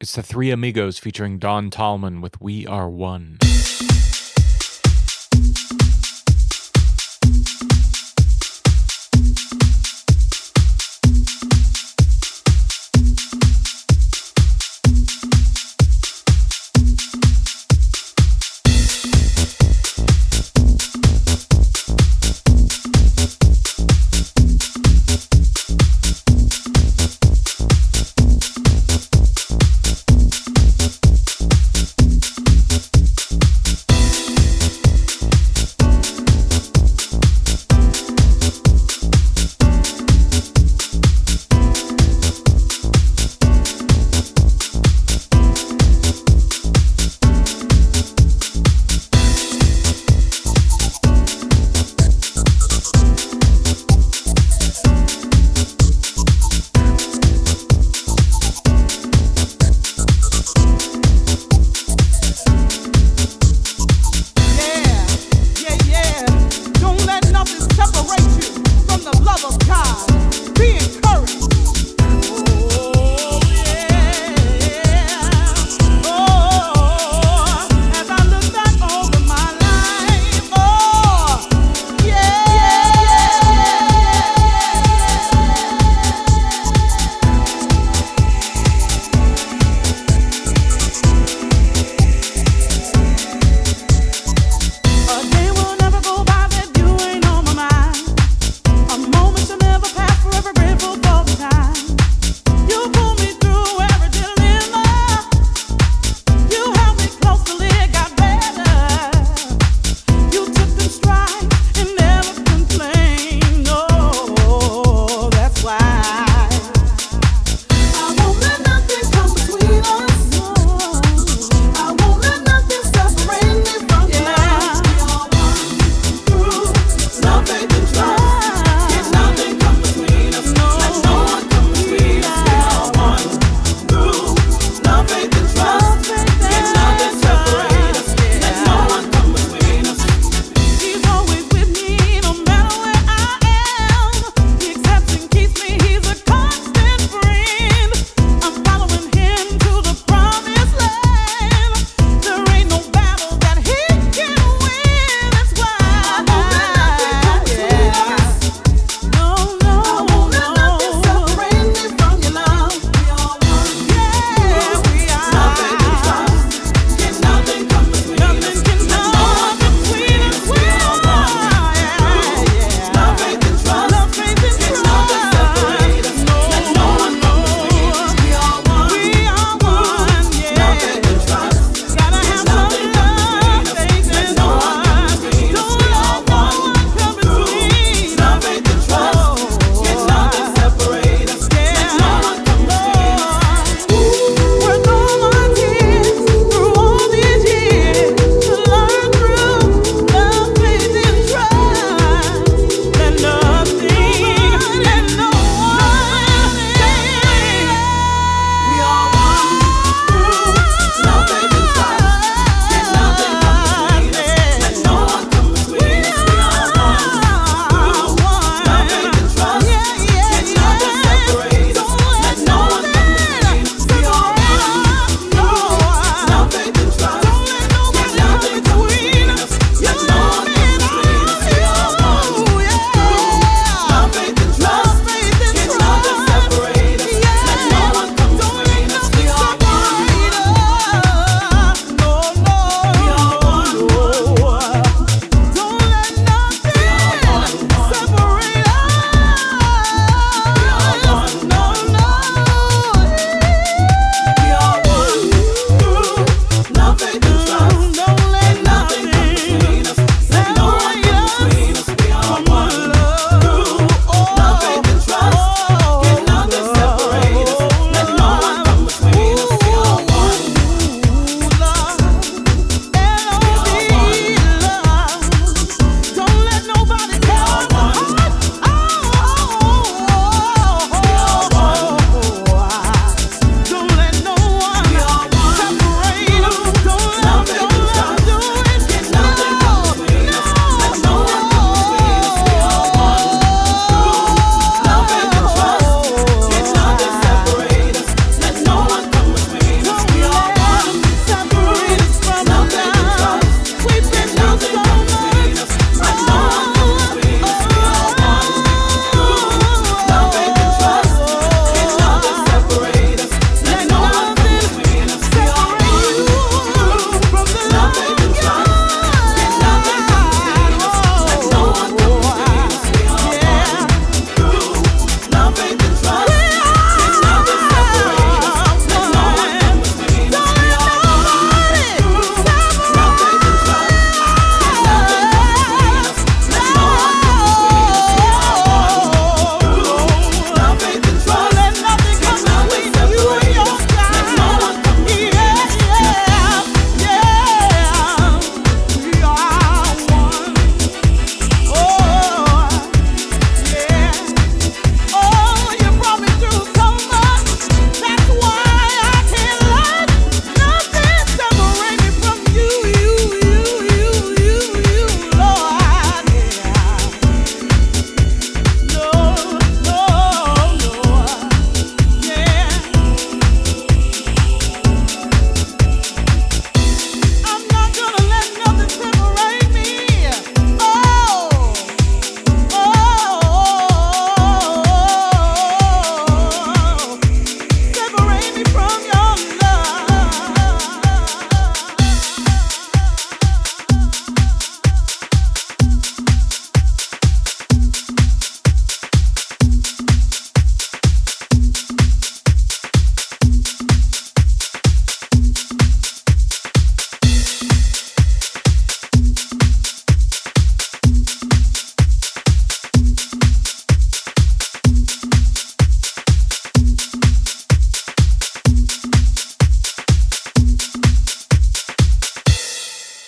It's the Three Amigos featuring Dawn Tallman with We Are One.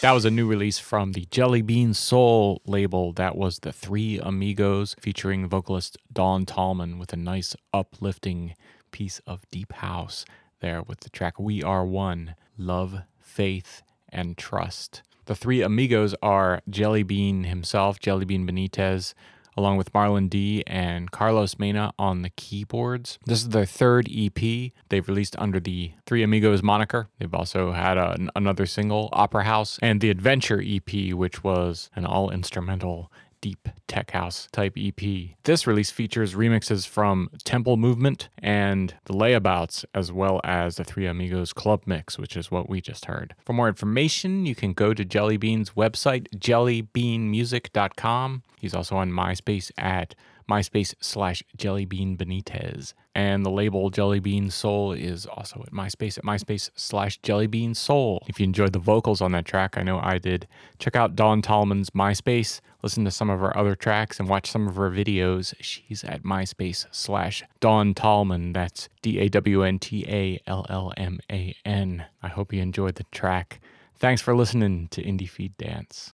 That was a new release from the Jellybean Soul label. That was the Three Amigos featuring vocalist Dawn Tallman with a nice uplifting piece of deep house there with the track We Are One Love, Faith, and Trust. The three amigos are Jellybean himself, Jellybean Benitez, along with Marlon D and Carlos Mena on the keyboards. This is their third EP they've released under the Three Amigos moniker. They've also had a, another single, Opera House, and the Adventure EP, which was an all instrumental deep tech house type EP. This release features remixes from Temple Movement and the Layabouts, as well as the Three Amigos Club Mix, which is what we just heard. For more information, you can go to Jellybean's website, jellybeanmusic.com. He's also on MySpace at MySpace slash Jellybean Benitez. And the label Jellybean Soul is also at MySpace at MySpace slash Jellybean Soul. If you enjoyed the vocals on that track, I know I did, check out Dawn Tallman's MySpace, listen to some of her other tracks, and watch some of her videos. She's at MySpace slash Dawn Tallman. That's D A W N T A L L M A N. I hope you enjoyed the track. Thanks for listening to IndieFeed Dance.